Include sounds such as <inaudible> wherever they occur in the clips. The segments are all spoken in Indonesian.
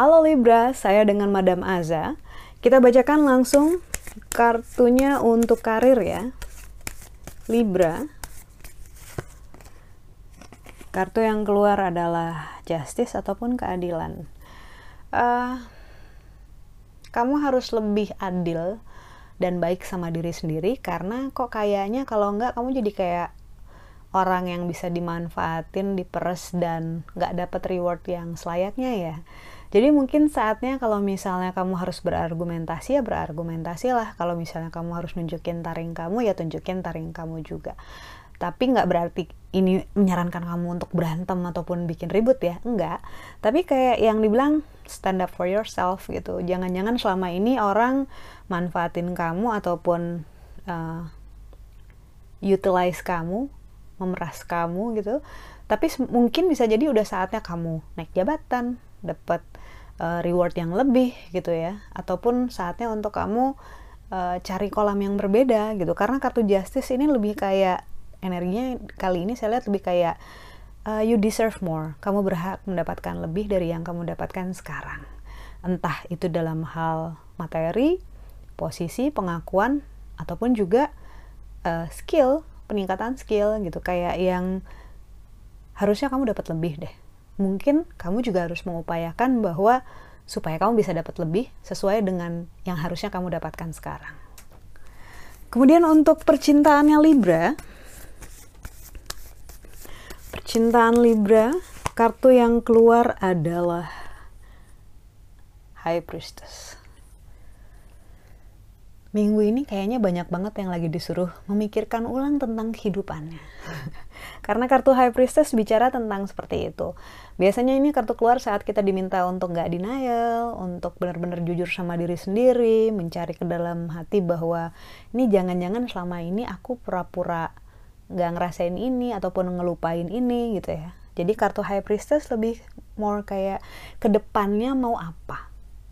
Halo Libra, saya dengan Madam Aza. Kita bacakan langsung kartunya untuk karir ya. Libra. Kartu yang keluar adalah justice ataupun keadilan. Uh, kamu harus lebih adil dan baik sama diri sendiri karena kok kayaknya kalau enggak kamu jadi kayak orang yang bisa dimanfaatin, diperes dan nggak dapat reward yang selayaknya ya. Jadi mungkin saatnya kalau misalnya kamu harus berargumentasi ya berargumentasi lah. Kalau misalnya kamu harus nunjukin taring kamu ya tunjukin taring kamu juga. Tapi nggak berarti ini menyarankan kamu untuk berantem ataupun bikin ribut ya, enggak. Tapi kayak yang dibilang stand up for yourself gitu. Jangan-jangan selama ini orang manfaatin kamu ataupun uh, utilize kamu, memeras kamu gitu. Tapi mungkin bisa jadi udah saatnya kamu naik jabatan, dapat uh, reward yang lebih gitu ya ataupun saatnya untuk kamu uh, cari kolam yang berbeda gitu karena kartu justice ini lebih kayak energinya kali ini saya lihat lebih kayak uh, you deserve more. Kamu berhak mendapatkan lebih dari yang kamu dapatkan sekarang. Entah itu dalam hal materi posisi pengakuan ataupun juga uh, skill peningkatan skill gitu. Kayak yang harusnya kamu dapat lebih deh. Mungkin kamu juga harus mengupayakan bahwa supaya kamu bisa dapat lebih sesuai dengan yang harusnya kamu dapatkan sekarang. Kemudian untuk percintaannya Libra, percintaan Libra, kartu yang keluar adalah High Priestess. Minggu ini kayaknya banyak banget yang lagi disuruh memikirkan ulang tentang kehidupannya. <laughs> Karena kartu High Priestess bicara tentang seperti itu. Biasanya ini kartu keluar saat kita diminta untuk nggak denial, untuk benar-benar jujur sama diri sendiri, mencari ke dalam hati bahwa ini jangan-jangan selama ini aku pura-pura nggak ngerasain ini ataupun ngelupain ini gitu ya. Jadi kartu High Priestess lebih more kayak ke depannya mau apa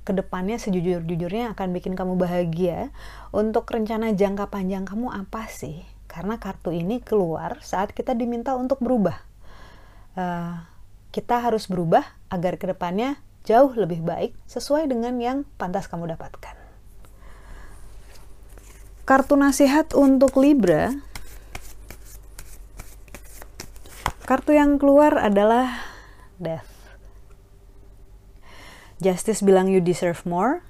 ke depannya sejujur-jujurnya akan bikin kamu bahagia untuk rencana jangka panjang kamu apa sih karena kartu ini keluar saat kita diminta untuk berubah. Uh, kita harus berubah agar ke depannya jauh lebih baik sesuai dengan yang pantas kamu dapatkan. Kartu nasihat untuk Libra. Kartu yang keluar adalah Death. Justice bilang you deserve more.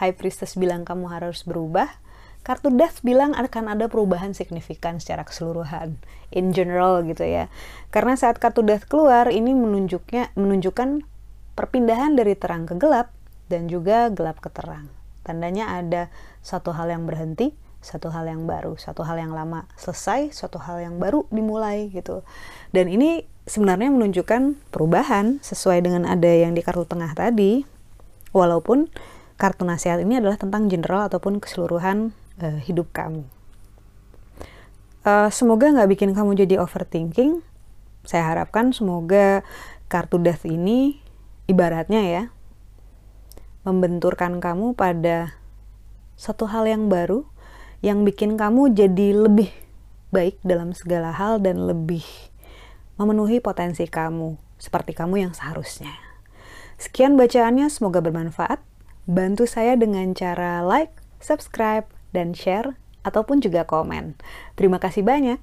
High Priestess bilang kamu harus berubah kartu death bilang akan ada perubahan signifikan secara keseluruhan in general gitu ya karena saat kartu death keluar ini menunjuknya menunjukkan perpindahan dari terang ke gelap dan juga gelap ke terang tandanya ada satu hal yang berhenti satu hal yang baru satu hal yang lama selesai satu hal yang baru dimulai gitu dan ini sebenarnya menunjukkan perubahan sesuai dengan ada yang di kartu tengah tadi walaupun kartu nasihat ini adalah tentang general ataupun keseluruhan uh, hidup kamu. Uh, semoga nggak bikin kamu jadi overthinking. Saya harapkan semoga kartu death ini ibaratnya ya membenturkan kamu pada satu hal yang baru yang bikin kamu jadi lebih baik dalam segala hal dan lebih memenuhi potensi kamu seperti kamu yang seharusnya. Sekian bacaannya, semoga bermanfaat. Bantu saya dengan cara like, subscribe, dan share ataupun juga komen. Terima kasih banyak.